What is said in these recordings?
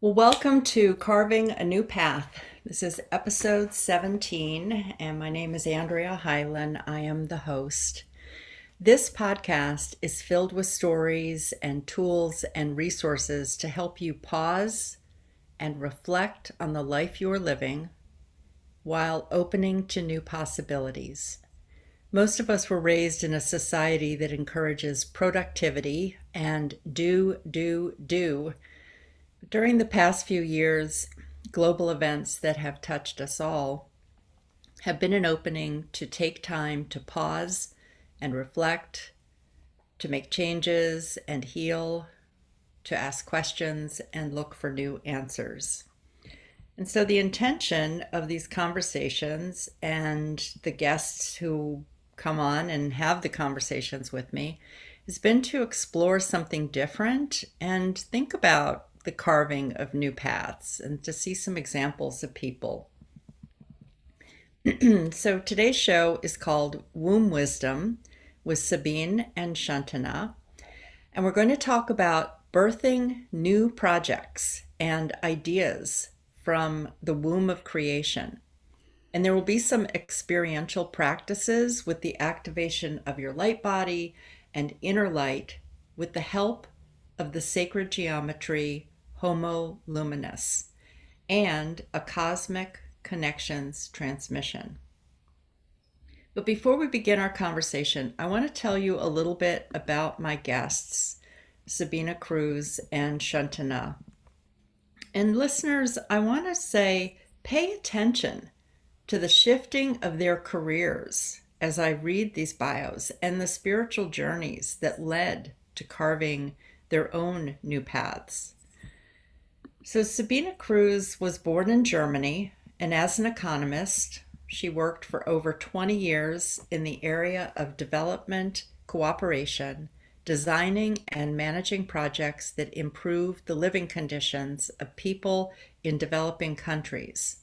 Well, welcome to Carving a New Path. This is episode 17, and my name is Andrea Hyland. I am the host. This podcast is filled with stories and tools and resources to help you pause and reflect on the life you're living while opening to new possibilities. Most of us were raised in a society that encourages productivity and do, do, do during the past few years, global events that have touched us all have been an opening to take time to pause and reflect, to make changes and heal, to ask questions and look for new answers. And so, the intention of these conversations and the guests who come on and have the conversations with me has been to explore something different and think about the carving of new paths and to see some examples of people. so today's show is called Womb Wisdom with Sabine and Shantana. And we're going to talk about birthing new projects and ideas from the womb of creation. And there will be some experiential practices with the activation of your light body and inner light with the help of the sacred geometry Homo Luminous, and a cosmic connections transmission. But before we begin our conversation, I want to tell you a little bit about my guests, Sabina Cruz and Shantana. And listeners, I want to say pay attention to the shifting of their careers as I read these bios and the spiritual journeys that led to carving their own new paths. So, Sabina Cruz was born in Germany, and as an economist, she worked for over 20 years in the area of development cooperation, designing and managing projects that improve the living conditions of people in developing countries.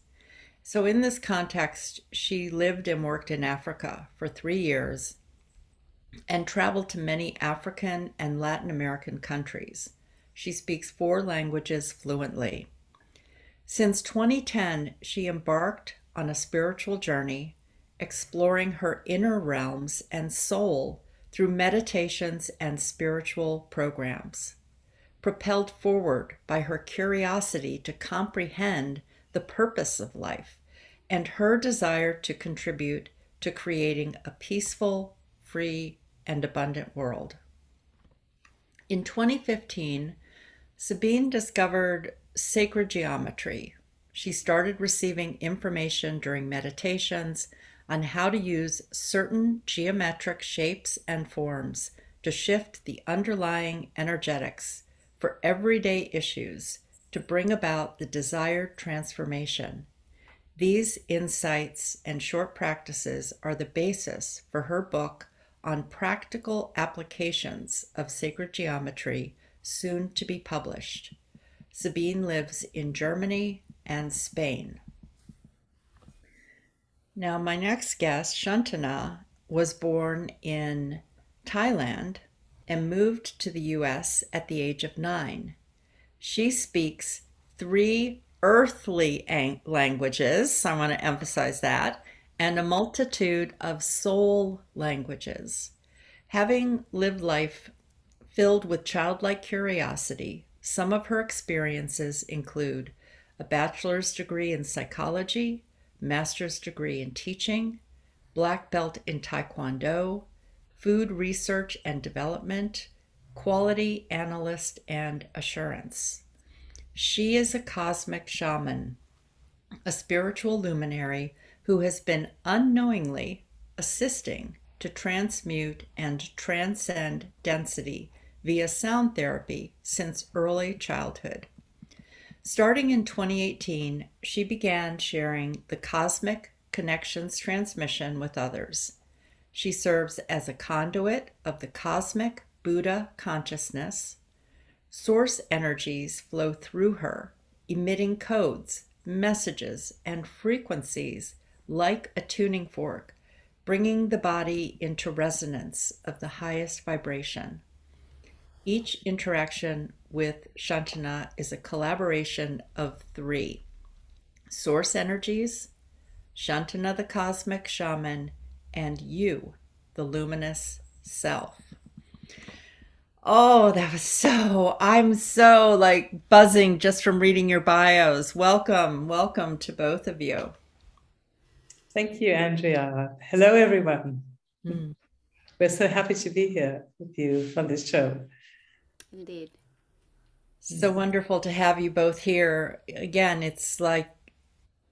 So, in this context, she lived and worked in Africa for three years and traveled to many African and Latin American countries. She speaks four languages fluently. Since 2010, she embarked on a spiritual journey, exploring her inner realms and soul through meditations and spiritual programs. Propelled forward by her curiosity to comprehend the purpose of life and her desire to contribute to creating a peaceful, free, and abundant world. In 2015, Sabine discovered sacred geometry. She started receiving information during meditations on how to use certain geometric shapes and forms to shift the underlying energetics for everyday issues to bring about the desired transformation. These insights and short practices are the basis for her book on practical applications of sacred geometry soon to be published. Sabine lives in Germany and Spain. Now, my next guest, Shantana, was born in Thailand and moved to the US at the age of nine. She speaks three earthly languages, I want to emphasize that, and a multitude of soul languages. Having lived life Filled with childlike curiosity, some of her experiences include a bachelor's degree in psychology, master's degree in teaching, black belt in taekwondo, food research and development, quality analyst, and assurance. She is a cosmic shaman, a spiritual luminary who has been unknowingly assisting to transmute and transcend density via sound therapy since early childhood. Starting in 2018, she began sharing the Cosmic Connections transmission with others. She serves as a conduit of the cosmic Buddha consciousness. Source energies flow through her, emitting codes, messages, and frequencies like a tuning fork, bringing the body into resonance of the highest vibration. Each interaction with Shantana is a collaboration of three source energies, Shantana the cosmic shaman, and you, the luminous self. Oh, that was so, I'm so like buzzing just from reading your bios. Welcome, welcome to both of you. Thank you, Andrea. Hello, everyone. Mm. We're so happy to be here with you on this show. Indeed. So wonderful to have you both here. Again, it's like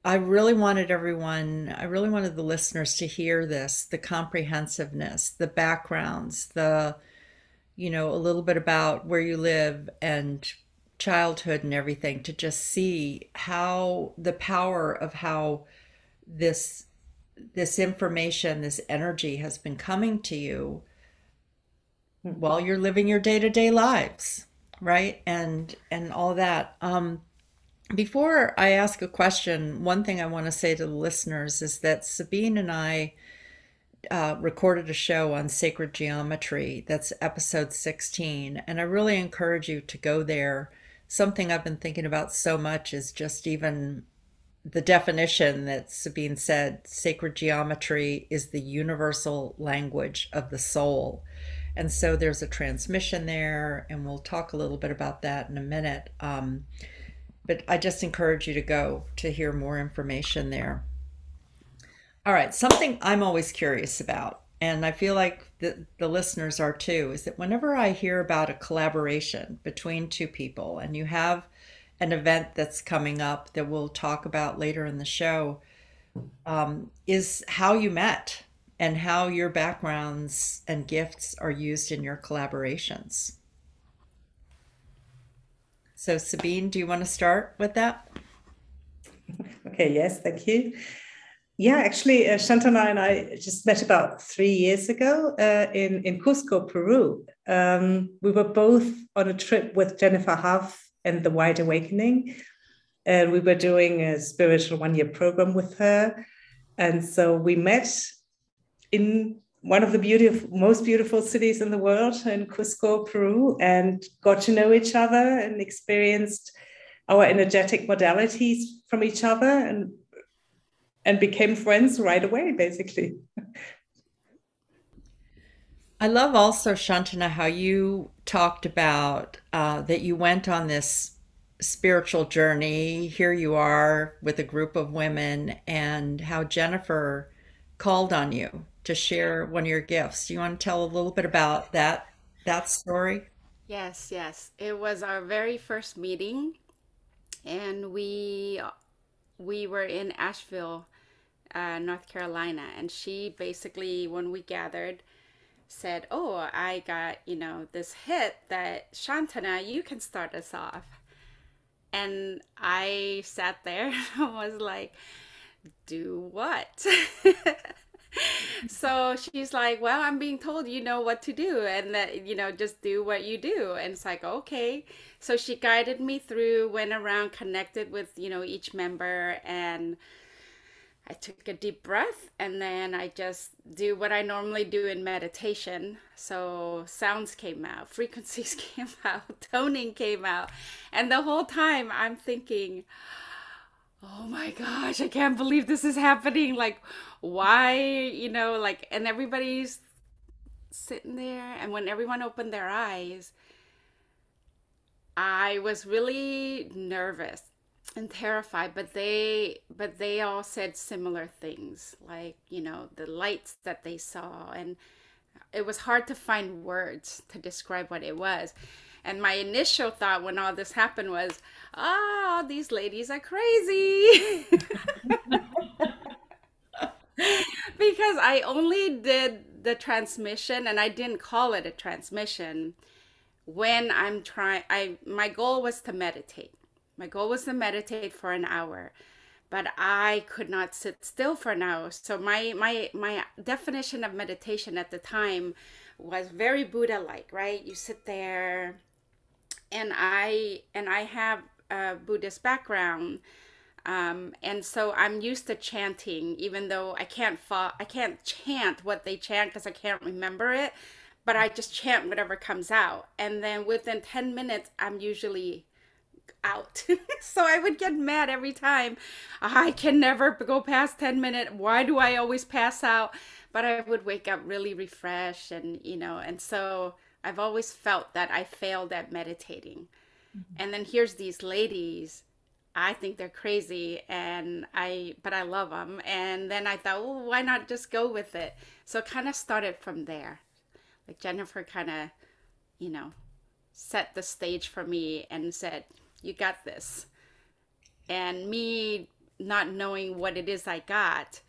I really wanted everyone, I really wanted the listeners to hear this the comprehensiveness, the backgrounds, the you know, a little bit about where you live and childhood and everything to just see how the power of how this this information this energy has been coming to you while you're living your day-to-day lives right and and all that um before i ask a question one thing i want to say to the listeners is that sabine and i uh, recorded a show on sacred geometry. That's episode 16. And I really encourage you to go there. Something I've been thinking about so much is just even the definition that Sabine said sacred geometry is the universal language of the soul. And so there's a transmission there, and we'll talk a little bit about that in a minute. Um, but I just encourage you to go to hear more information there. All right, something I'm always curious about, and I feel like the, the listeners are too, is that whenever I hear about a collaboration between two people and you have an event that's coming up that we'll talk about later in the show, um, is how you met and how your backgrounds and gifts are used in your collaborations. So, Sabine, do you want to start with that? Okay, yes, thank you. Yeah, actually, uh, Shantana and I just met about three years ago uh, in, in Cusco, Peru. Um, we were both on a trip with Jennifer Huff and the Wide Awakening. And we were doing a spiritual one year program with her. And so we met in one of the beautiful, most beautiful cities in the world, in Cusco, Peru, and got to know each other and experienced our energetic modalities from each other and and became friends right away, basically. I love also, Shantana, how you talked about uh, that you went on this spiritual journey. Here you are with a group of women, and how Jennifer called on you to share one of your gifts. Do you want to tell a little bit about that that story? Yes, yes. It was our very first meeting, and we we were in Asheville uh, North Carolina, and she basically, when we gathered, said, "Oh, I got you know this hit that Shantana, you can start us off." And I sat there and was like, "Do what?" so she's like, "Well, I'm being told you know what to do, and that you know just do what you do." And it's like, okay. So she guided me through, went around, connected with you know each member, and I took a deep breath and then I just do what I normally do in meditation. So sounds came out, frequencies came out, toning came out. And the whole time I'm thinking, oh my gosh, I can't believe this is happening. Like, why, you know, like, and everybody's sitting there. And when everyone opened their eyes, I was really nervous and terrified but they but they all said similar things like you know the lights that they saw and it was hard to find words to describe what it was and my initial thought when all this happened was ah oh, these ladies are crazy because i only did the transmission and i didn't call it a transmission when i'm trying i my goal was to meditate my goal was to meditate for an hour, but I could not sit still for an hour. So my my my definition of meditation at the time was very Buddha like, right? You sit there and I and I have a Buddhist background. Um, and so I'm used to chanting, even though I can't fa- I can't chant what they chant because I can't remember it but I just chant whatever comes out. And then within 10 minutes, I'm usually out. so I would get mad every time. I can never go past 10 minutes. Why do I always pass out? But I would wake up really refreshed and, you know, and so I've always felt that I failed at meditating. Mm-hmm. And then here's these ladies I think they're crazy and I but I love them and then I thought well why not just go with it? So it kind of started from there. Like Jennifer kind of you know set the stage for me and said you got this. And me not knowing what it is I got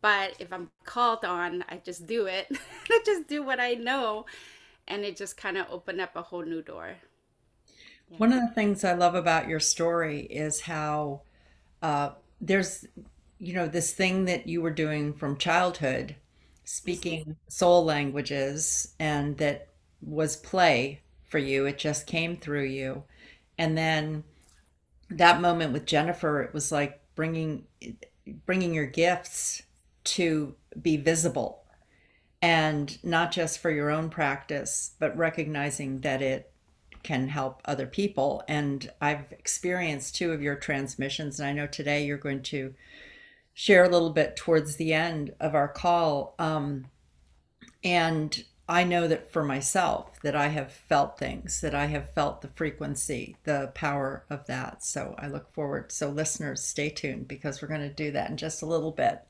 but if I'm called on I just do it. I just do what I know. And it just kind of opened up a whole new door one of the things I love about your story is how uh, there's, you know, this thing that you were doing from childhood, speaking soul languages, and that was play for you. It just came through you. And then that moment with Jennifer, it was like bringing bringing your gifts to be visible and not just for your own practice, but recognizing that it can help other people. And I've experienced two of your transmissions, and I know today you're going to share a little bit towards the end of our call. Um, and I know that for myself that I have felt things, that I have felt the frequency, the power of that. So I look forward. So listeners, stay tuned because we're going to do that in just a little bit.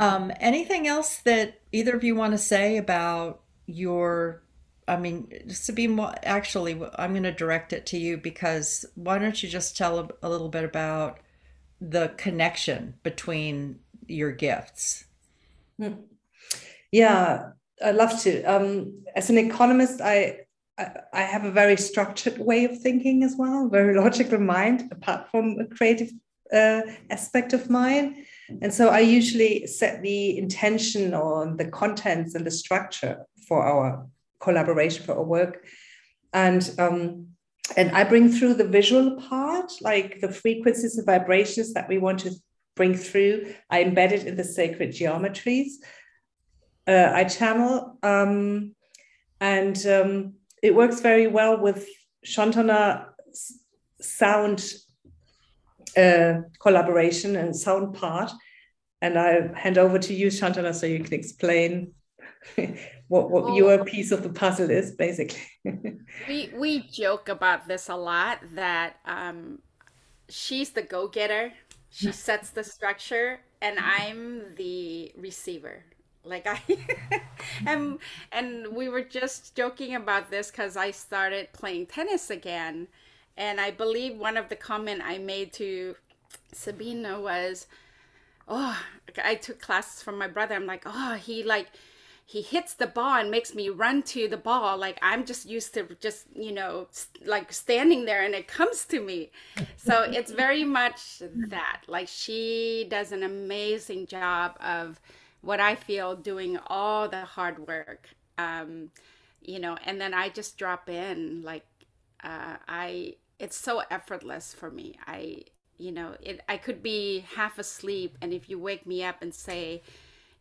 Um, anything else that either of you want to say about your I mean, Sabine, actually, I'm going to direct it to you because why don't you just tell a, a little bit about the connection between your gifts? Hmm. Yeah, I'd love to. Um, as an economist, I, I, I have a very structured way of thinking as well, very logical mind, apart from a creative uh, aspect of mine. And so I usually set the intention on the contents and the structure for our collaboration for our work. And um, and I bring through the visual part, like the frequencies and vibrations that we want to bring through. I embed it in the sacred geometries. Uh, I channel, um, and um, it works very well with Shantana sound uh, collaboration and sound part. And I hand over to you, Shantana, so you can explain what what well, your piece of the puzzle is basically. We we joke about this a lot that um she's the go-getter. She sets the structure and i'm the receiver. Like i and and we were just joking about this because i started playing tennis again and i believe one of the comment i made to sabina was oh i took classes from my brother. I'm like oh he like he hits the ball and makes me run to the ball. Like i'm just used to just you know like standing there and it comes to me. So it's very much that. Like she does an amazing job of what i feel doing all the hard work um you know and then i just drop in like uh i it's so effortless for me. I you know it i could be half asleep and if you wake me up and say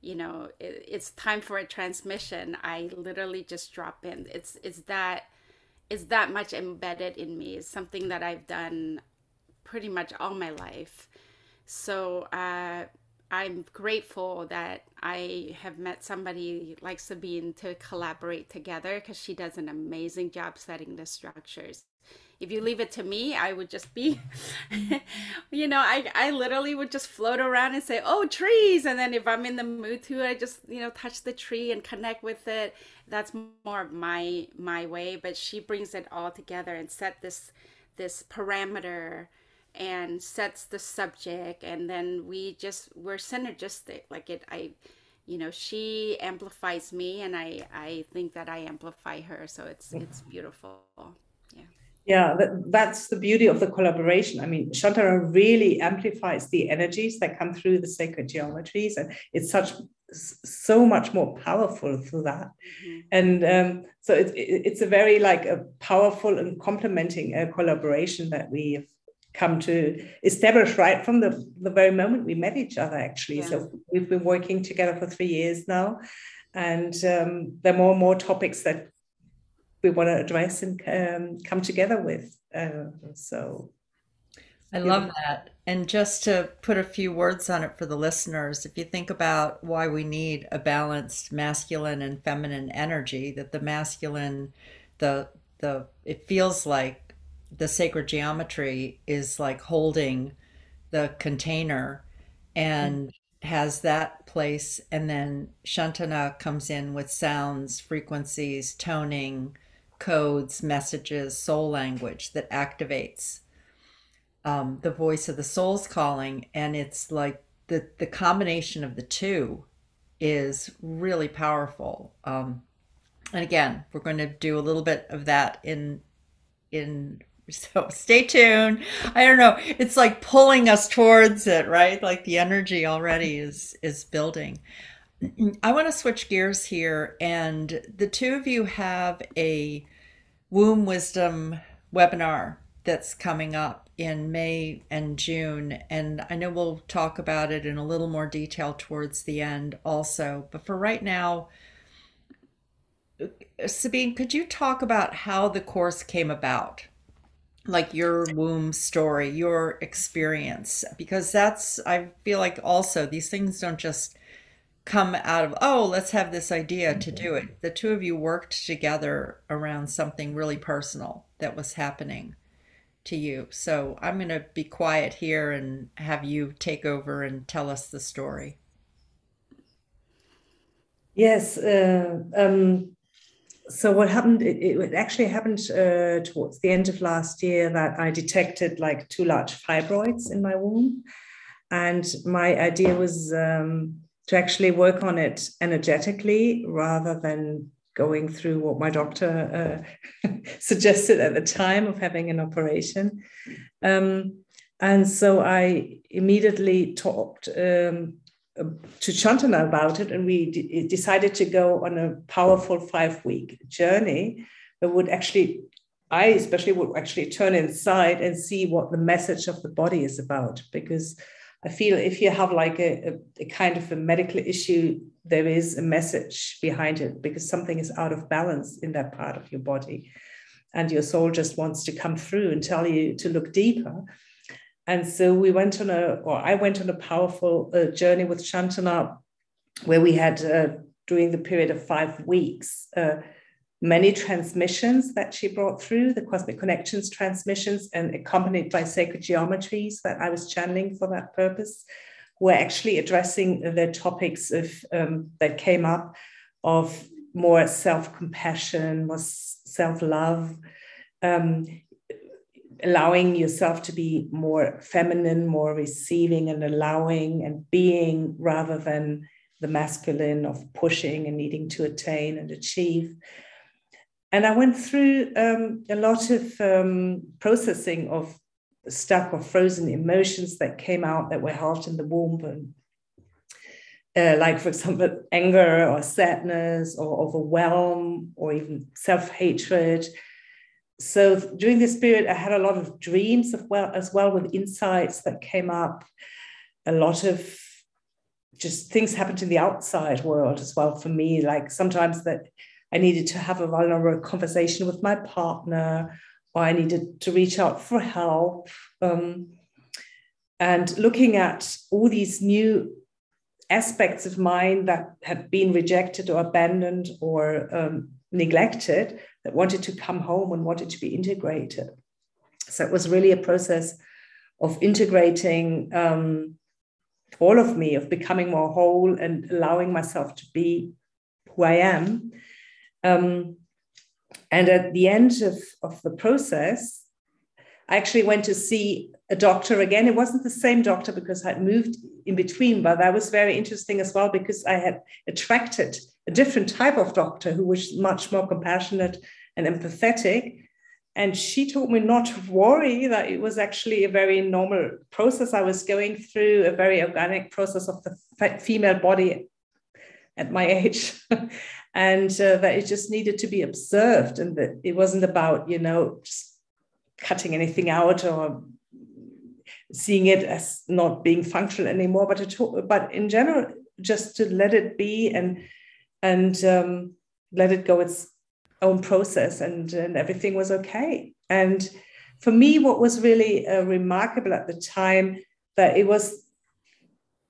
you know it, it's time for a transmission. I literally just drop in. It's it's that it's that much embedded in me. It's something that i've done pretty much all my life. So uh, i'm grateful that i have met somebody like sabine to collaborate together because she does an amazing job setting the structures if you leave it to me, I would just be, mm-hmm. you know, I, I literally would just float around and say, oh, trees. And then if I'm in the mood to, I just, you know, touch the tree and connect with it. That's more of my, my way. But she brings it all together and set this, this parameter and sets the subject. And then we just, we're synergistic. Like it, I, you know, she amplifies me and I, I think that I amplify her. So it's, it's beautiful. Yeah. That, that's the beauty of the collaboration. I mean, Shantana really amplifies the energies that come through the sacred geometries, and it's such so much more powerful through that. Mm-hmm. And um, so it's it's a very like a powerful and complementing uh, collaboration that we have come to establish right from the, the very moment we met each other, actually. Yeah. So we've been working together for three years now. and um, there are more and more topics that we want to address and um, come together with. Uh, so I love that. And just to put a few words on it for the listeners, if you think about why we need a balanced masculine and feminine energy, that the masculine, the the it feels like the sacred geometry is like holding the container and has that place and then Shantana comes in with sounds, frequencies, toning, codes, messages, soul language that activates um, the voice of the soul's calling, and it's like the the combination of the two is really powerful. Um, and again, we're going to do a little bit of that in in so stay tuned. I don't know. It's like pulling us towards it, right? Like the energy already is is building. I want to switch gears here and the two of you have a womb wisdom webinar that's coming up in May and June. And I know we'll talk about it in a little more detail towards the end also. But for right now, Sabine, could you talk about how the course came about? Like your womb story, your experience, because that's, I feel like also these things don't just come out of, oh, let's have this idea to do it. The two of you worked together around something really personal that was happening to you. So I'm going to be quiet here and have you take over and tell us the story. Yes. Uh, um, so what happened? It, it actually happened uh, towards the end of last year that I detected like two large fibroids in my womb, and my idea was um, to actually work on it energetically rather than going through what my doctor uh, suggested at the time of having an operation. Um, and so I immediately talked um, to Shantana about it, and we d- decided to go on a powerful five week journey that would actually, I especially would actually turn inside and see what the message of the body is about. Because I feel if you have like a, a, a kind of a medical issue there is a message behind it because something is out of balance in that part of your body. And your soul just wants to come through and tell you to look deeper. And so we went on a, or I went on a powerful uh, journey with Shantana, where we had, uh, during the period of five weeks, uh, many transmissions that she brought through, the Cosmic Connections transmissions, and accompanied by sacred geometries that I was channeling for that purpose were actually addressing the topics of um, that came up of more self-compassion, more self-love, um, allowing yourself to be more feminine, more receiving and allowing and being rather than the masculine of pushing and needing to attain and achieve. And I went through um, a lot of um, processing of stuck or frozen emotions that came out that were held in the womb and uh, like for example anger or sadness or overwhelm or even self-hatred. So during this period i had a lot of dreams of well as well with insights that came up. A lot of just things happened in the outside world as well for me. Like sometimes that i needed to have a vulnerable conversation with my partner or I needed to reach out for help. Um, and looking at all these new aspects of mine that had been rejected or abandoned or um, neglected that wanted to come home and wanted to be integrated. So it was really a process of integrating um, all of me, of becoming more whole and allowing myself to be who I am. Um, and at the end of, of the process, I actually went to see a doctor again. It wasn't the same doctor because I'd moved in between, but that was very interesting as well because I had attracted a different type of doctor who was much more compassionate and empathetic. And she told me not to worry, that it was actually a very normal process I was going through, a very organic process of the female body at my age. and uh, that it just needed to be observed and that it wasn't about you know just cutting anything out or seeing it as not being functional anymore but to but in general just to let it be and and um, let it go its own process, and, and everything was okay. And for me, what was really uh, remarkable at the time that it was,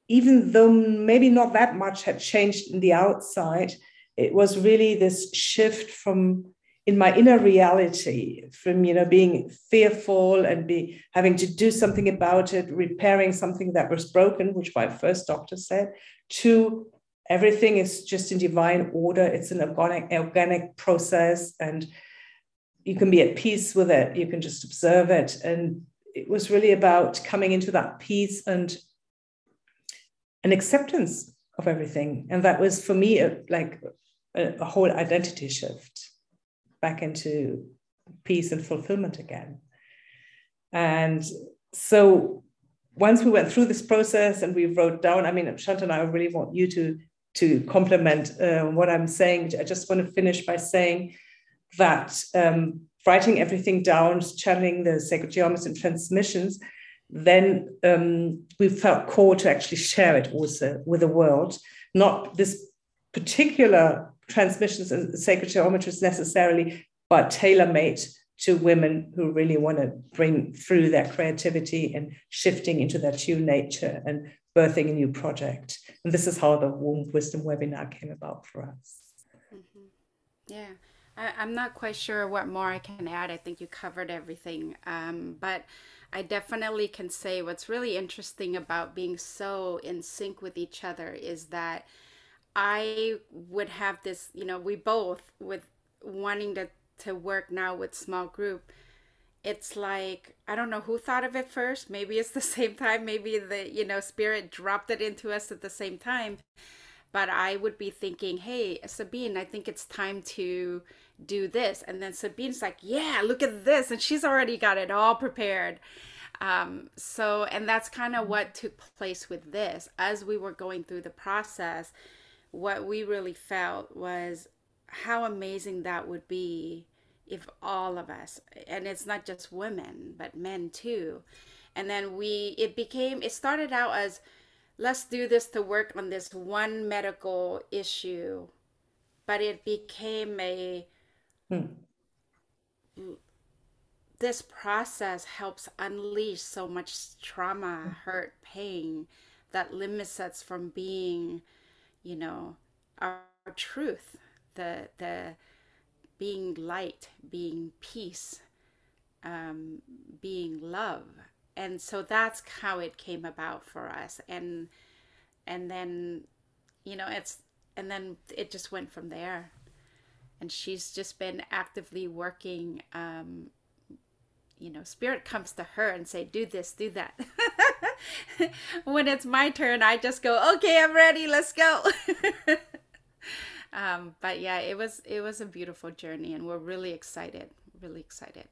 even though maybe not that much had changed in the outside, it was really this shift from in my inner reality from you know being fearful and be having to do something about it repairing something that was broken which my first doctor said to everything is just in divine order. It's an organic organic process and you can be at peace with it. You can just observe it. And it was really about coming into that peace and an acceptance of everything. And that was for me a, like a, whole identity shift back into peace and fulfillment again. And so once we went through this process and we wrote down, I mean, Shantana, I really want you to, to complement uh, what I'm saying. I just want to finish by saying that um, writing everything down, channeling the sacred geometry and transmissions, then um, we felt called to actually share it also with the world. Not this particular transmissions and sacred geometries necessarily, but tailor made to women who really want to bring through their creativity and shifting into their true nature and birthing a new project. And this is how the Womb Wisdom webinar came about for us. Mm-hmm. Yeah. I, am not quite sure what more I can add. I think you covered everything. Um, but I definitely can say what's really interesting about being so in sync with each other is that I would have this, you know, we both with wanting to to work now with small group. It's like I don't know who thought of it first. Maybe it's the same time. Maybe the you know spirit dropped it into us at the same time. But I would be thinking, hey, Sabine, I think it's time to do this. And then Sabine's like, yeah, look at this. And she's already got it all prepared. Um, so, and that's kind of what took place with this. As we were going through the process, what we really felt was how amazing that would be if all of us and it's not just women but men too and then we it became it started out as let's do this to work on this one medical issue but it became a hmm. this process helps unleash so much trauma hurt pain that limits us from being you know, our, our truth, the the being light, being peace, um, being love, and so that's how it came about for us, and and then, you know, it's and then it just went from there, and she's just been actively working. Um, you know, spirit comes to her and say, "Do this, do that." when it's my turn, I just go, okay, I'm ready. Let's go. um, but yeah, it was it was a beautiful journey, and we're really excited. Really excited.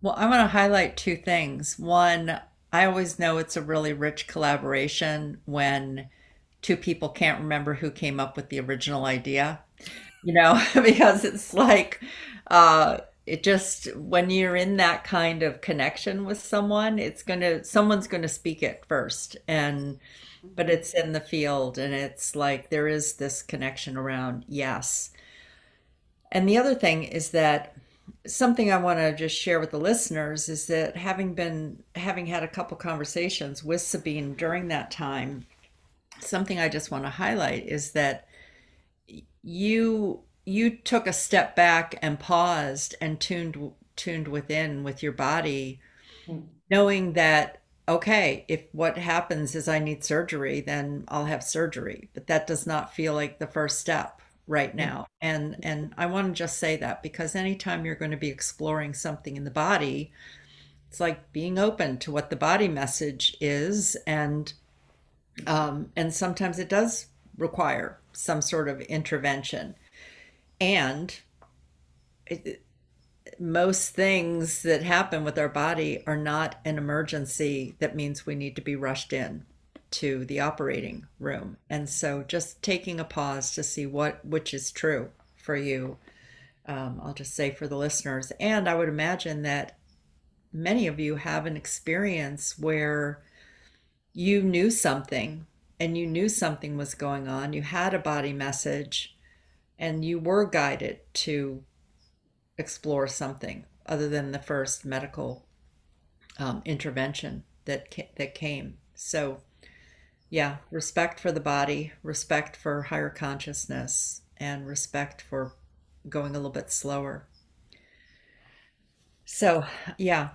Well, I want to highlight two things. One, I always know it's a really rich collaboration when two people can't remember who came up with the original idea. You know, because it's like uh it just when you're in that kind of connection with someone it's to someone's to speak it first and but it's in the field and it's like there is this connection around yes. And the other thing is that something i want to just share with the listeners is that having been having had a couple conversations with sabine during that time something i just want to highlight is that you you took a step back and paused and tuned tuned within with your body knowing that okay if what happens is i need surgery then i'll have surgery. But that does not feel like the first step right now. And and i want to just say that because anytime you're going to be exploring something in the body it's like being open to what the body message is. And um and sometimes it does require some sort of intervention and it, most things that happen with our body are not an emergency that means we need to be rushed in to the operating room. And so just taking a pause to see what which is true for you. Um, I'll just say for the listeners. And I would imagine that many of you have an experience where you knew something and you knew something was going on, you had a body message, and you were guided to explore something other than the first medical um, intervention that ca- that came. So, yeah, respect for the body, respect for higher consciousness, and respect for going a little bit slower. So, yeah,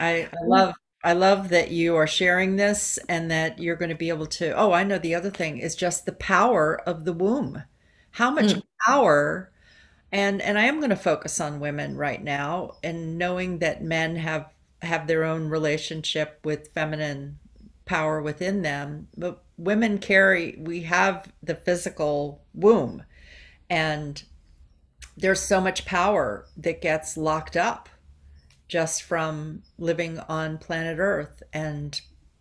I, I love I love that you are sharing this and that you're going to be able to. Oh, I know the other thing is just the power of the womb. How much Mm. power and and I am going to focus on women right now and knowing that men have have their own relationship with feminine power within them, but women carry we have the physical womb and there's so much power that gets locked up just from living on planet Earth and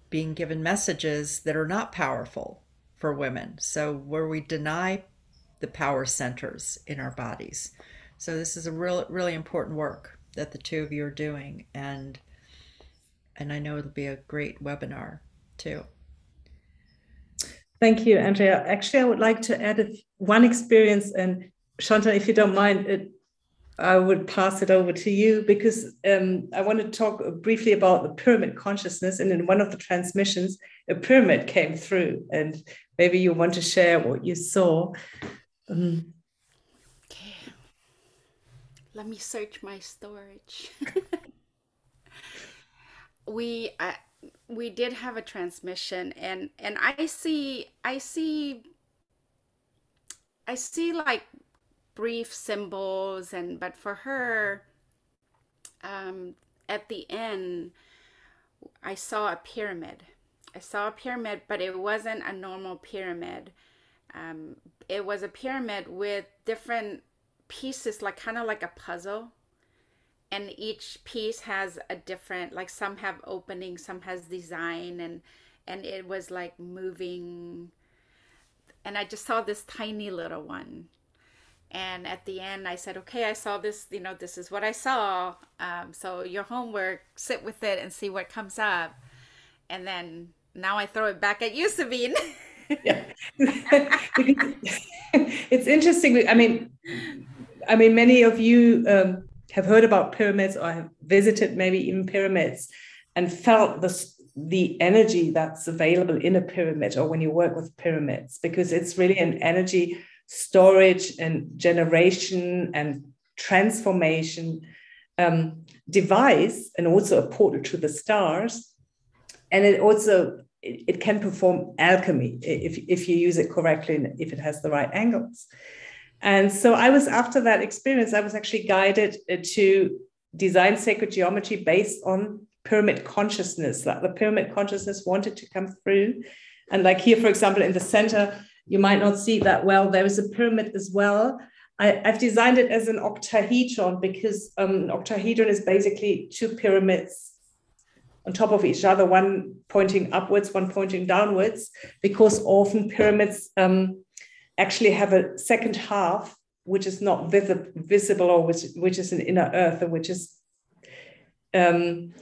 being given messages that are not powerful for women. So, where we deny the power centers in our bodies. So, this is a real, really important work that the two of you are doing, and and I know it'll be a great webinar too. Thank you, Andrea. Actually, I would like to add one experience, and Shanta, if you don't mind, it, I would pass it over to you because um, I want to talk briefly about the pyramid consciousness. And in one of the transmissions, a pyramid came through, and maybe you want to share what you saw. Um, Okay. Let me search my storage. we we did have a transmission and and I see I see I see like brief symbols and but for her um at the end I saw a pyramid. I saw a pyramid, but it wasn't a normal pyramid. Um, it was a pyramid with different pieces, like kind of like a puzzle. And each piece has a different, like some have opening, some has design, and and it was like moving. And I just saw this tiny little one. And at the end, I said, "Okay, I saw this. You know, this is what I saw. Um, so your homework, sit with it and see what comes up." And then now I throw it back at you, Sabine. yeah, it's interesting. I mean, I mean, many of you um, have heard about pyramids or have visited maybe even pyramids and felt the the energy that's available in a pyramid or when you work with pyramids because it's really an energy storage and generation and transformation um, device and also a portal to the stars and it also it, it can perform alchemy if, if you use it correctly and if it has the right angles and so I was after that experience, I was actually guided uh, to design sacred geometry based on pyramid consciousness. Like the pyramid consciousness wanted to come through. And like here, for example, in the center, you might not see that well. There is a pyramid as well. I, have designed it as an octahedron because um, an octahedron is basically two pyramids on top of each other, one pointing upwards, one pointing downwards, because often pyramids um, actually have a second half which is not vis- visible or which, which is an inner earth and which is um,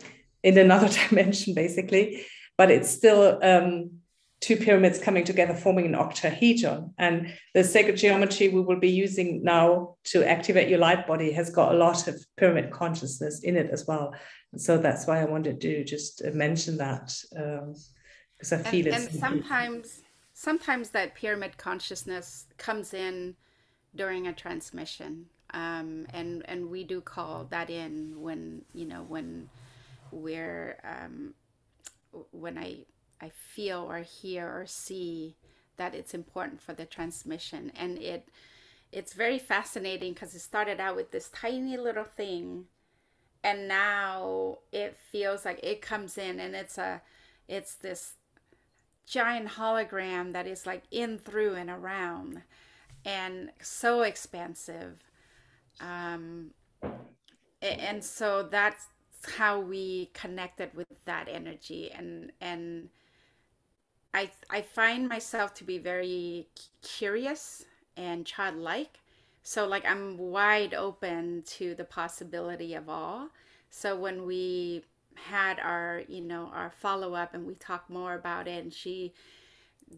in another dimension basically. But it's still um, two pyramids coming together forming an octahedron and the sacred geometry we will be using now to activate your light body has got a lot of pyramid consciousness in it as well. So that's why i wanted to just mention that because um, i feel and, it's and sometimes sometimes that pyramid consciousness comes in during a transmission um, and and we do call that in when you know when we're um, when i i feel or hear or see that it's important for the transmission. And it it's very fascinating because it started out with this tiny little thing and now it feels like it comes in and it's a it's this giant hologram that is like in through and around and so expansive. Um and so that's how we connected with that energy and and i i find myself to be very curious and childlike so like i'm wide open to the possibility of all so when we had our you know our follow up and we talked more about it and she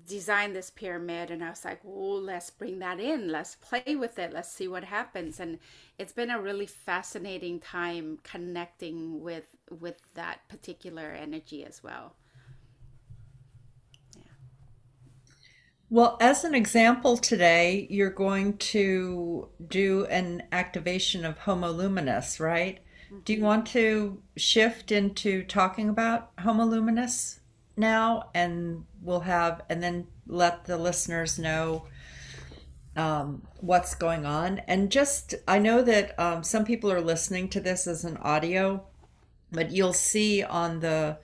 designed this pyramid and I was like, "Oh, let's bring that in. Let's play with it. Let's see what happens. And it's been a really fascinating time connecting with with that particular energy as well. Well, as an example today, you're going to do an activation of Homo Luminous, right? Mm-hmm. Do you mm-hmm. want to shift into talking about Homo Luminous? now, and we'll have, and then let the listeners know um, what's going on. And just, I know that um, some people are listening to this as an audio, but you'll see on the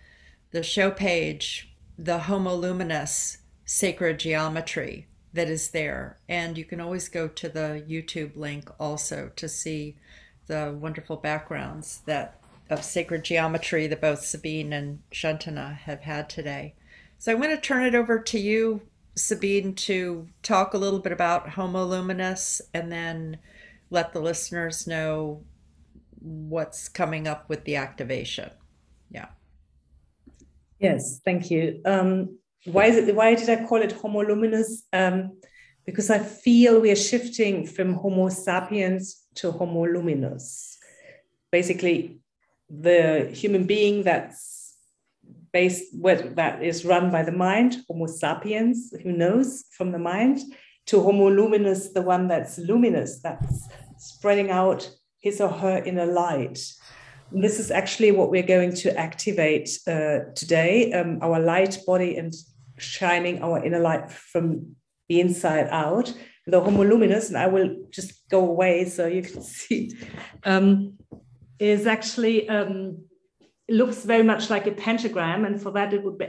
the show page the Homo Luminous sacred geometry that is there. And you can always go to the YouTube link also to see the wonderful backgrounds that of sacred geometry that both Sabine and Shantana have had today. So I'm going to turn it over to you, Sabine, to talk a little bit about Homo Luminous and then let the listeners know what's coming up with the activation. Yeah. Yes, thank you. Um, why is it? Why did I call it Homo Luminous? Um, because I feel we are shifting from Homo sapiens to Homo Luminous. Basically, the human being that's based that is run by the mind, Homo sapiens, who knows from the mind, to Homo luminous, the one that's luminous, that's spreading out his or her inner light. This is actually what we're going to activate uh, today um, our light body and shining our inner light from the inside out. The Homo luminous, and I will just go away so you can see. Um, is actually um, looks very much like a pentagram. And for that, it would be,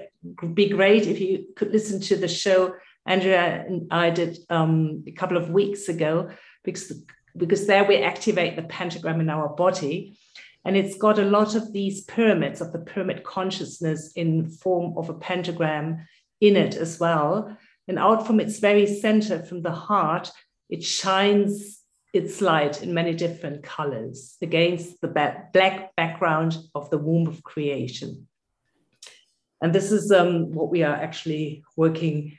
be great if you could listen to the show Andrea and I did um, a couple of weeks ago, because, because there we activate the pentagram in our body. And it's got a lot of these pyramids of the pyramid consciousness in form of a pentagram in it as well. And out from its very center, from the heart, it shines its light in many different colors against the black background of the womb of creation. And this is um, what we are actually working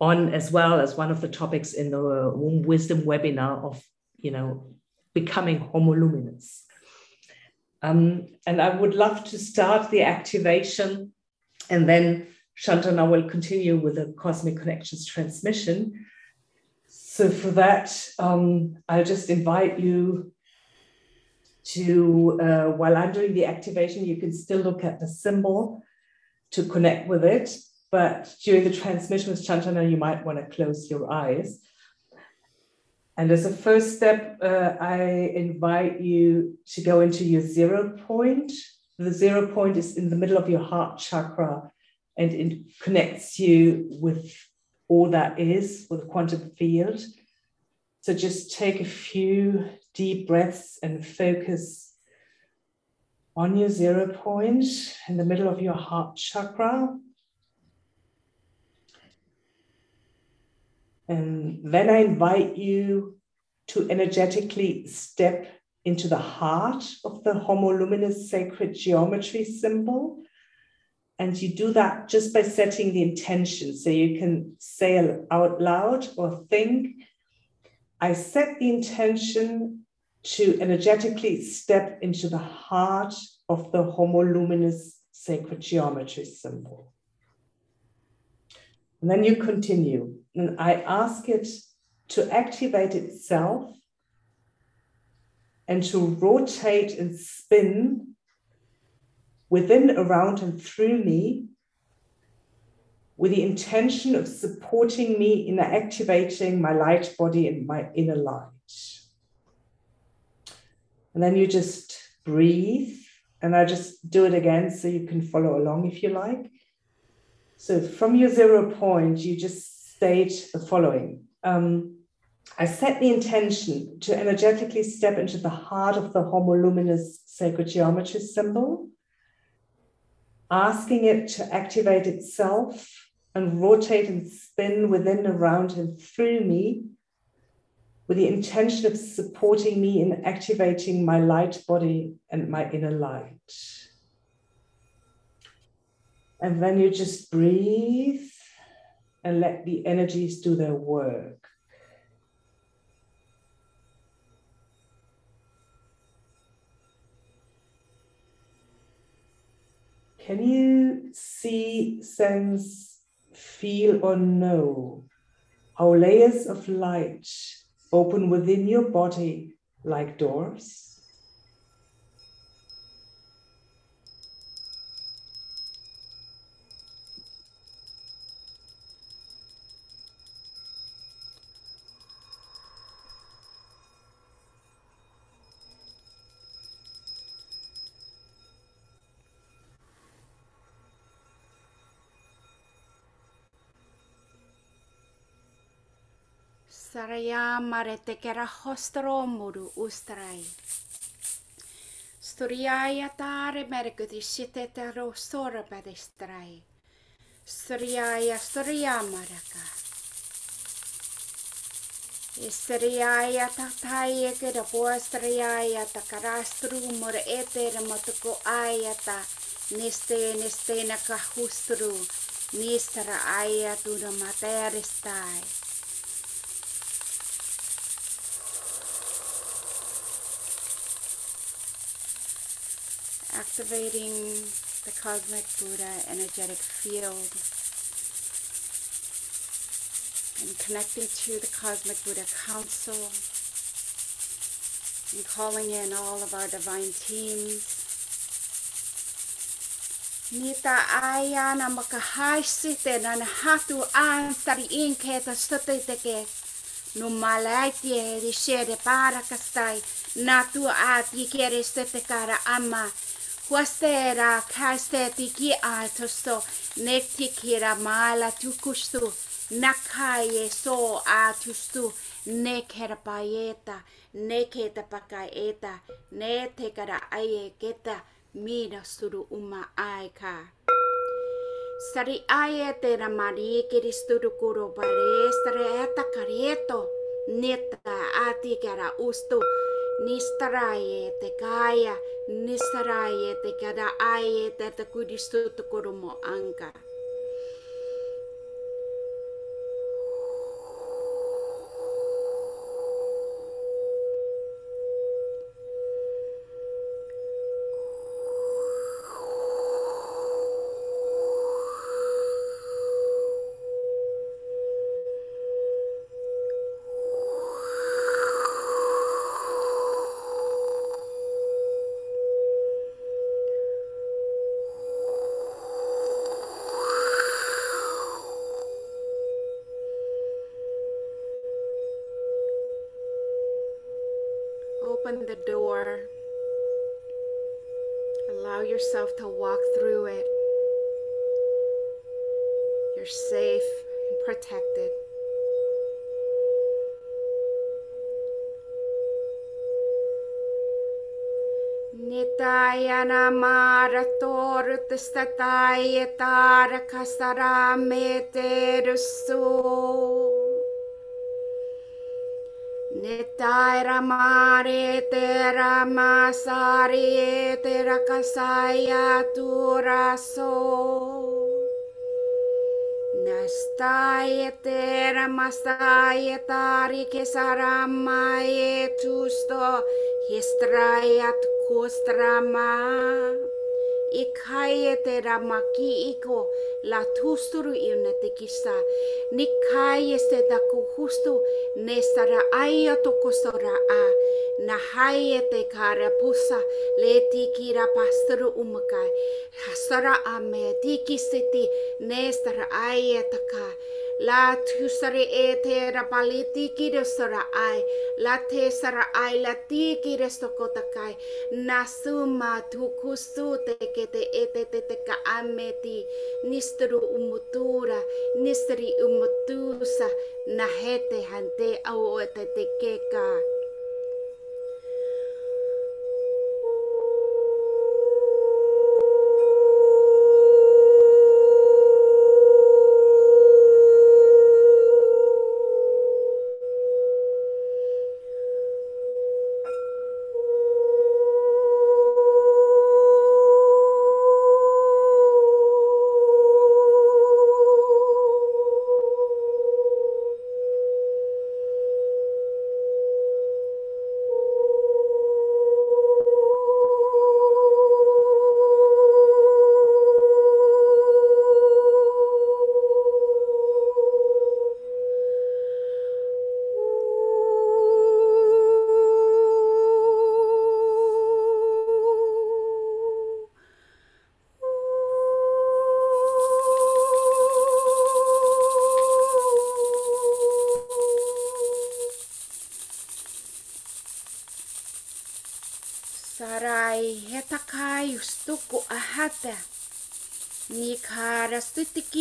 on as well as one of the topics in the womb wisdom webinar of, you know, becoming homoluminous. Um, and I would love to start the activation and then Shantana will continue with the Cosmic Connections transmission. So for that, um, I'll just invite you to, uh, while I'm doing the activation, you can still look at the symbol to connect with it. But during the transmission with Shantana, you might want to close your eyes. And as a first step, uh, I invite you to go into your zero point. The zero point is in the middle of your heart chakra and it connects you with all that is with the quantum field. So just take a few deep breaths and focus on your zero point in the middle of your heart chakra. And then I invite you to energetically step into the heart of the homoluminous sacred geometry symbol. And you do that just by setting the intention. So you can say out loud or think, I set the intention to energetically step into the heart of the homoluminous sacred geometry symbol. And then you continue. And I ask it to activate itself and to rotate and spin within, around, and through me with the intention of supporting me in activating my light body and my inner light. And then you just breathe, and I just do it again so you can follow along if you like. So from your zero point, you just state the following. Um, I set the intention to energetically step into the heart of the homoluminous sacred geometry symbol asking it to activate itself and rotate and spin within, around, and through me with the intention of supporting me in activating my light body and my inner light. And then you just breathe and let the energies do their work. Can you see, sense, feel, or know how layers of light open within your body like doors? sarayamaretekerahostromuru ustrai. Storiaja taare merkitysi tätä sorpedestrai. Storiaja storiamaraka. Storiaja tahtaie kera puostriaja takarastrumur etermatuko ajata nesteen nisteenä kahustru. Nistara aia tuuda materistai. Activating the cosmic Buddha energetic field and connecting to the cosmic Buddha council and calling in all of our divine teams. Nita aya na makahaisite na hatu an tari inke ta stote teke no malaiti e di shere para kastai natu ati kere stote kara ama Huastera, kaste tiki atosto, nektikira mala tukustu, nakaye so atustu, nekera paeta, neketa pakaeta, ne tekara aye keta, e mina suru uma aika. Sari aye tera mari e kiristuru kuro pare, sari eta kareto, neta atikara ustu, nistaraye te kaya nisaraye te kada aye te te kudistu te Kristusta tai may तेरुसु ne ramare te ramasari e te rakasaya tu raso. Nastai e te ramastai e tari ke tusto histrayat kustrama. i kaiete ra maki iko la tusturu i una te kisa. Ni kaieste da ku ne sara aia to kosora a. Na haiete kara pusa le tiki ra pasturu umakai hasara a me tiki siti ne sara aia e taka. La tu sare e te rapaliti ki re sara ai. La te sara ai la ti ki re sokota kai. Tu kusu te ke te e te te te ka ameti. Nistru umutura, nistri umutusa. Na hete hante au o te te ke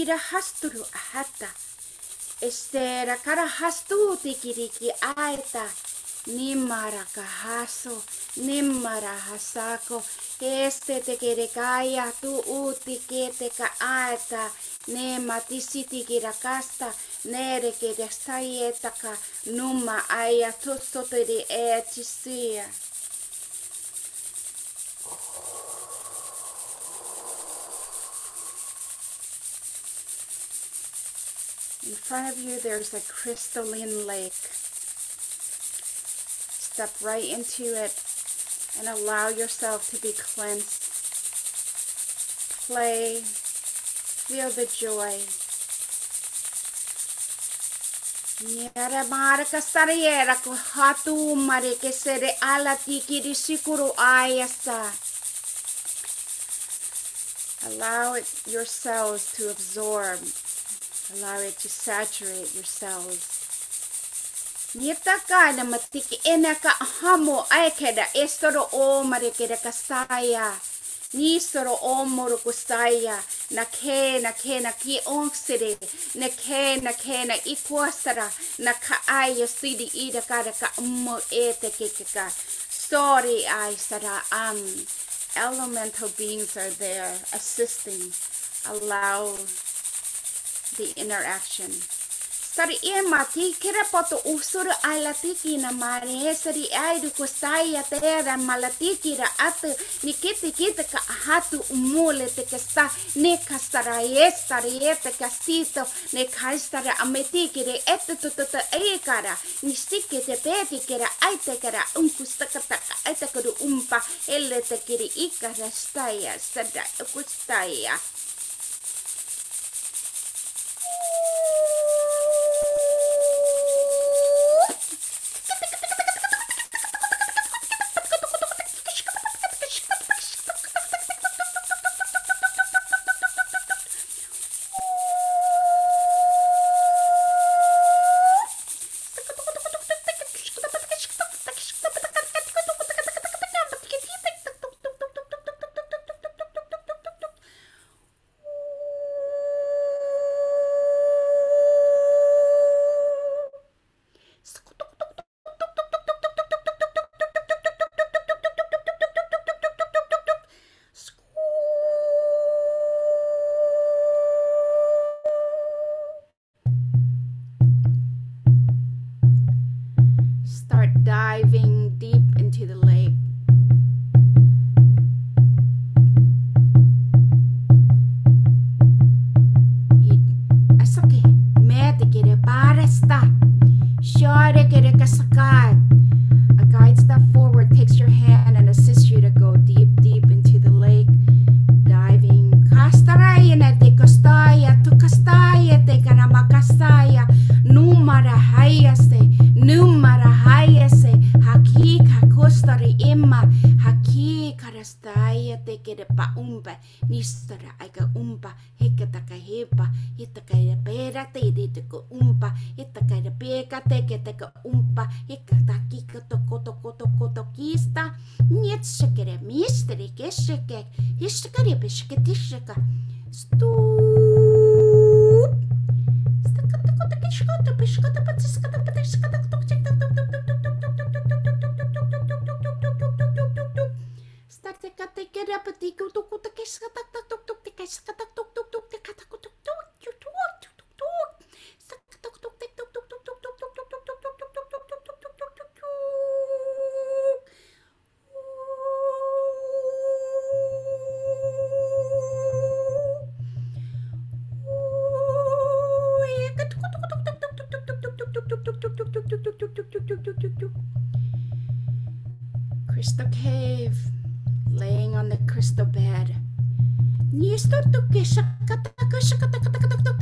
Pirahasturu ahata. Este rakarahastu tikiriki aeta. Nimmarakahaso, nimmarahasako, este tekerekaya tu uti keteka aeta, ne matisitikirakaasta, ne rekedestaietaka, numma aia tustotori eetsisyä. Front of you, there's a crystalline lake. Step right into it and allow yourself to be cleansed. Play, feel the joy. Nyara mara kasariera ko hatu mare ke sere sikuru ayasa. Allow it, your cells to absorb. Allow it to saturate your cells. Nita ka na matiki ena ka hamo ay keda estoro o mare keda kasaya. Ni soro o moro kusaya na ke na ke na ki ongsere na ke na ke na ikwasara na ka ay sidi ida ka da ka mo ete ke ke ka. Sorry ay sara am. Um, elemental beings are there assisting. Allow the interaction. Sari e mati kira poto usuru ai latiki na mare. Sari ai du kustai a tera malatiki ra atu. Ni kiti kiti ka hatu umule te ke sta. Ne kastara e stari e te kastito ne kastara ametiki re ete tu tu tu e kara. Ni stike te peti kira ai te kara unku staka taka ai te kuru umpa. Ele te kiri ikara staya sada kustaya. Crystal cave, laying on the crystal bed. School.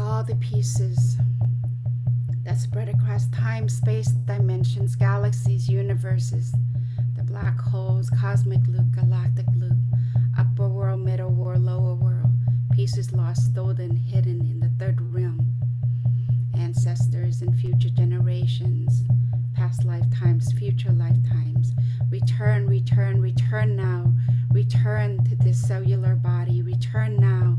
All the pieces that spread across time, space, dimensions, galaxies, universes, the black holes, cosmic loop, galactic loop, upper world, middle world, lower world, pieces lost, stolen, hidden in the third realm, ancestors and future generations, past lifetimes, future lifetimes. Return, return, return now. Return to this cellular body. Return now.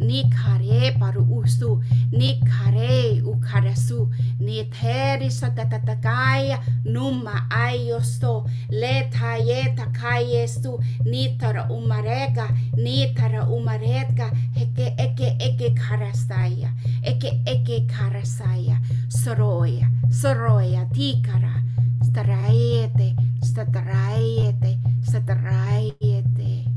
ni kare paru usu. Ni nikare ukaresu niterisa tatatakaya numa ayosto leta yeta ni tara umarega. Nitara umaredga heke eke eke karasaya. Eke eke karasaya. Soroya soroya tikara. Staraete staraete staraete.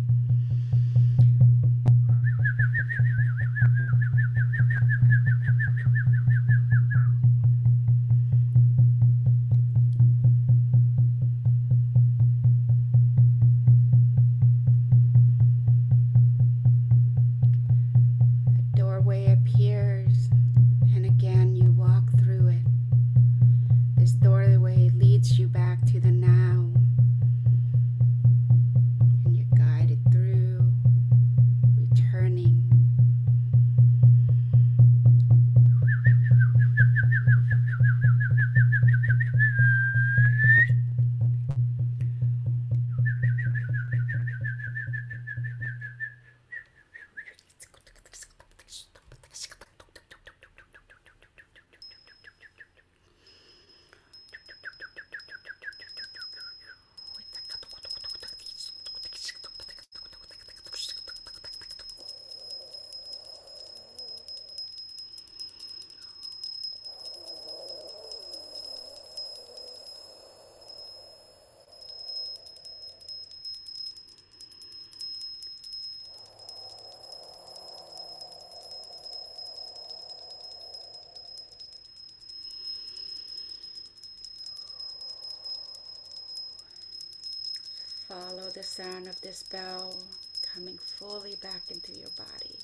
Follow the sound of this bell coming fully back into your body.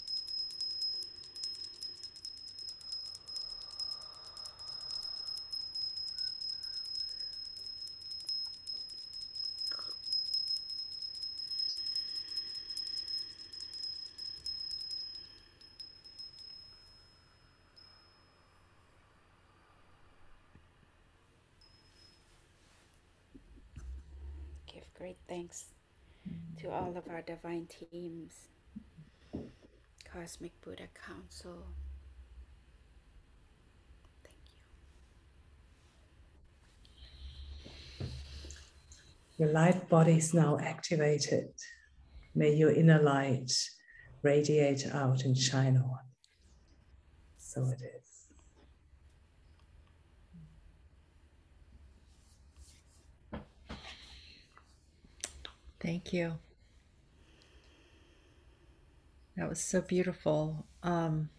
Give great thanks to all of our divine teams, Cosmic Buddha Council. Thank you. Your light body is now activated. May your inner light radiate out and shine on. So it is. Thank you. That was so beautiful. Um,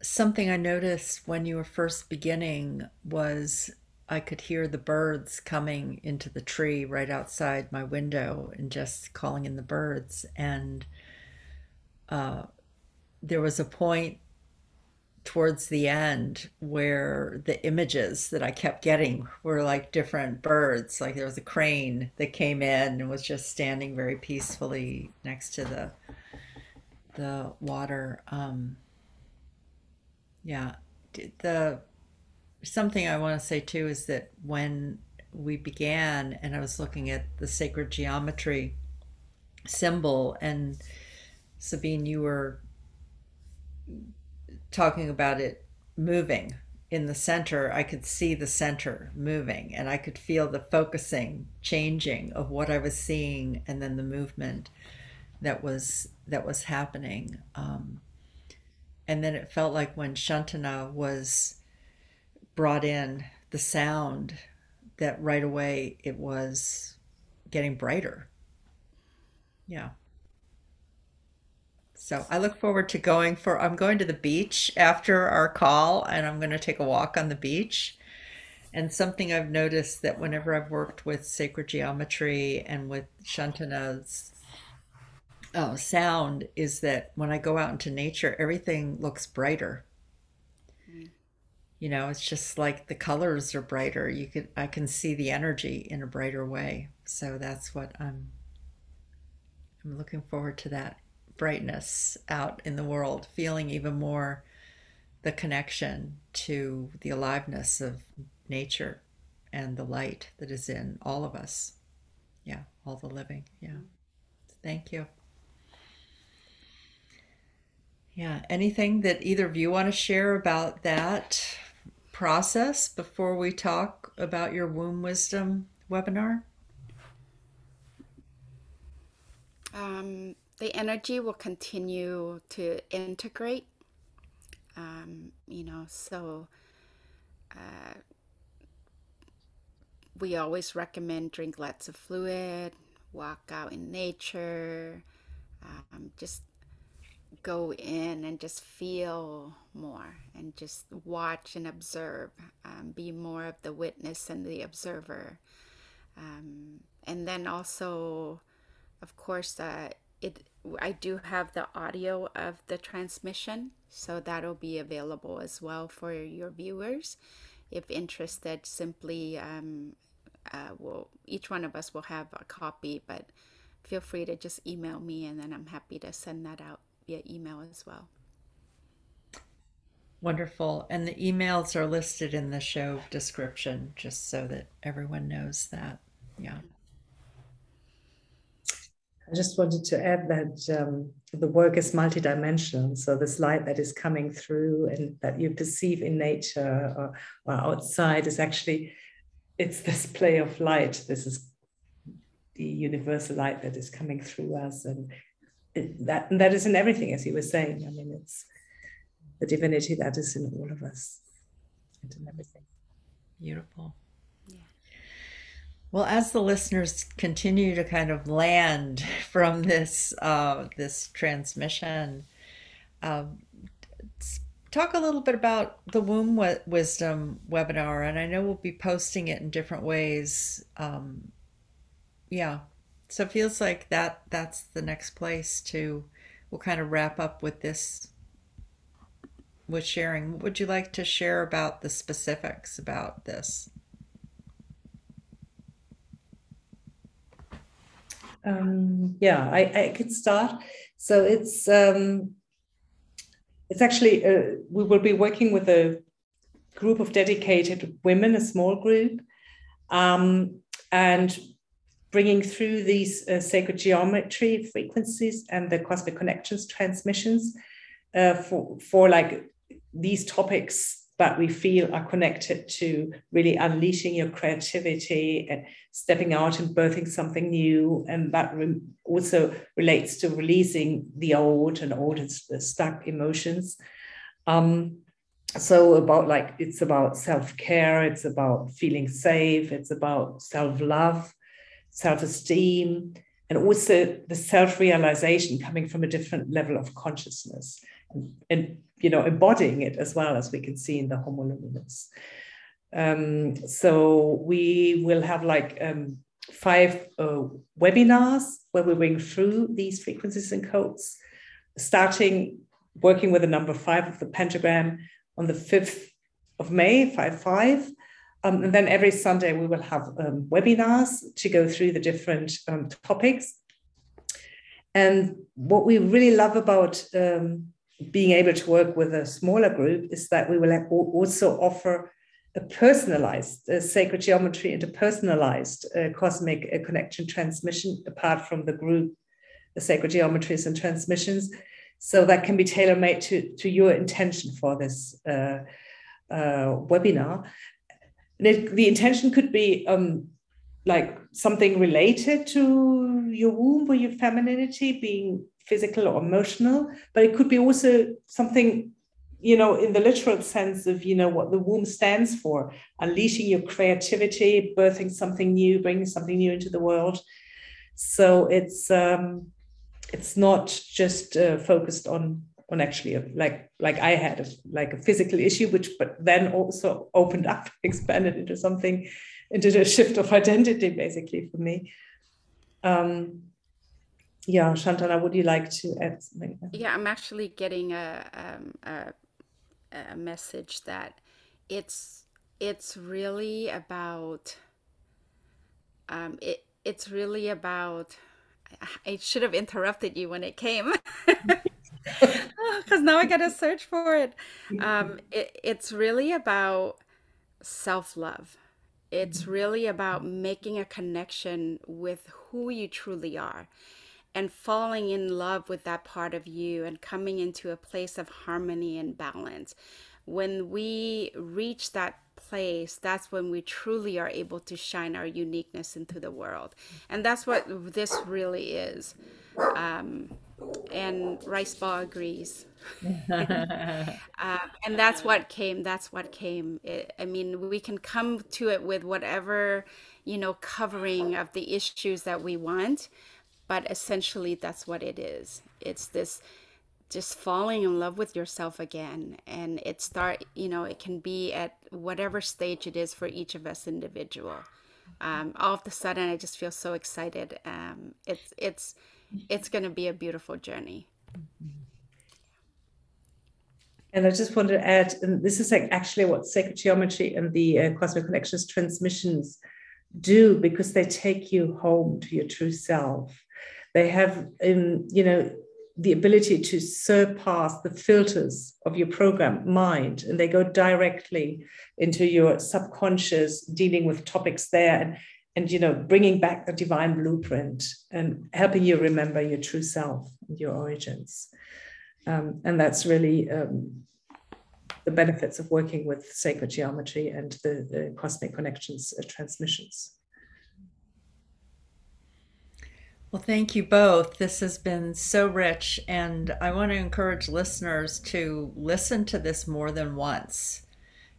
something I noticed when you were first beginning was I could hear the birds coming into the tree right outside my window and just calling in the birds. And uh, there was a point towards the end where the images that I kept getting were like different birds. Like there was a crane that came in and was just standing very peacefully next to the the water. Um, yeah, the something I want to say too is that when we began and I was looking at the sacred geometry symbol and Sabine, you were talking about it moving in the center, I could see the center moving and I could feel the focusing changing of what I was seeing and then the movement that was that was happening. Um, and then it felt like when Shantana was brought in the sound that right away it was getting brighter. Yeah. So I look forward to going for, I'm going to the beach after our call and I'm going to take a walk on the beach. And something I've noticed that whenever I've worked with sacred geometry and with Shantana's uh, sound is that when I go out into nature, everything looks brighter. You know, it's just like the colors are brighter. You could I can see the energy in a brighter way. So that's what I'm I'm looking forward to that brightness out in the world, feeling even more the connection to the aliveness of nature and the light that is in all of us. Yeah, all the living. Yeah. Thank you. Yeah, anything that either of you want to share about that process before we talk about your womb wisdom webinar? Um, the energy will continue to integrate. Um, you know, so uh, we always recommend drink lots of fluid, walk out in nature, um, just go in and just feel more and just watch and observe, um, be more of the witness and the observer. Um, and then also, of course, uh, it I do have the audio of the transmission, so that'll be available as well for your viewers. If interested, simply um, uh, will each one of us will have a copy, but feel free to just email me, and then I'm happy to send that out via email as well. Wonderful. And the emails are listed in the show description just so that everyone knows that. Yeah. I just wanted to add that um, the work is multidimensional. So this light that is coming through and that you perceive in nature or, or outside is actually it's this play of light. This is the universal light that is coming through us, and it, that that is in everything, as you were saying. I mean, it's the divinity that is in all of us and in everything. Beautiful. Well, as the listeners continue to kind of land from this uh, this transmission, um, talk a little bit about the womb wisdom webinar, and I know we'll be posting it in different ways. Um, yeah, so it feels like that that's the next place to. We'll kind of wrap up with this with sharing. What would you like to share about the specifics about this? Um, yeah, I, I could start. So it's um, it's actually uh, we will be working with a group of dedicated women, a small group, um, and bringing through these uh, sacred geometry frequencies and the cosmic connections transmissions uh, for for like these topics that we feel are connected to really unleashing your creativity and stepping out and birthing something new. And that re- also relates to releasing the old and old and stuck emotions. Um, so about like it's about self-care it's about feeling safe it's about self-love self-esteem and also the self-realization coming from a different level of consciousness and, and you know, embodying it as well as we can see in the Homo luminous. Um, so we will have like um, five uh, webinars where we bring through these frequencies and codes, starting working with the number five of the pentagram on the 5th of May, 5 5. Um, and then every Sunday we will have um, webinars to go through the different um, topics. And what we really love about um, being able to work with a smaller group is that we will also offer a personalized uh, sacred geometry and a personalized uh, cosmic uh, connection transmission apart from the group the sacred geometries and transmissions. So that can be tailor-made to, to your intention for this uh, uh, webinar. It, the intention could be um, like something related to your womb or your femininity being physical or emotional, but it could be also something, you know, in the literal sense of, you know, what the womb stands for, unleashing your creativity, birthing something new, bringing something new into the world. So it's, um, it's not just uh, focused on on actually a, like like I had a, like a physical issue, which but then also opened up, expanded into something, into a shift of identity basically for me. Um, yeah, Shantana, would you like to add something? Yeah, I'm actually getting a, um, a a message that it's it's really about um, it it's really about I should have interrupted you when it came because now I got to search for it. Um, it. It's really about self love. It's really about making a connection with who you truly are and falling in love with that part of you and coming into a place of harmony and balance. When we reach that place, that's when we truly are able to shine our uniqueness into the world. And that's what this really is. Um, and Rice Ball agrees. uh, and that's what came. That's what came. It, I mean, we can come to it with whatever, you know, covering of the issues that we want, but essentially that's what it is. It's this just falling in love with yourself again. And it start you know it can be at whatever stage it is for each of us individual. Um, all of a sudden i just feel so excited. Um, it's it's it's going to be a beautiful journey. And i just want to add and this is like actually what sacred geometry and the uh, cosmic connections transmissions do because they take you home to your true self. They have um, you know the ability to surpass the filters of your program mind and they go directly into your subconscious dealing with topics there and and you know bringing back the divine blueprint and helping you remember your true self and your origins. Um, and that's really um, the benefits of working with sacred geometry and the, the cosmic connections uh, transmissions Well, thank you both. This has been so rich, and I want to encourage listeners to listen to this more than once.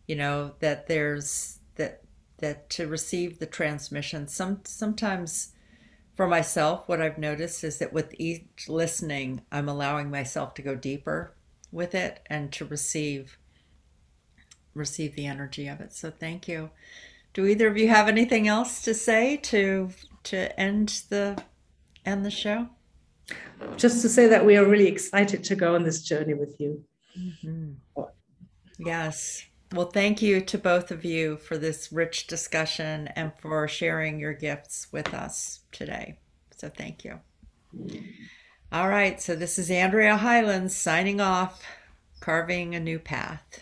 You know that there's that that to receive the transmission. Some sometimes for myself, what I've noticed is that with each listening, I'm allowing myself to go deeper with it and to receive receive the energy of it. So thank you. Do either of you have anything else to say to to end the end the show? Just to say that we are really excited to go on this journey with you. Mm-hmm. Yes. Well, thank you to both of you for this rich discussion and for sharing your gifts with us today. So, thank you. All right. So, this is Andrea Highlands signing off, carving a new path.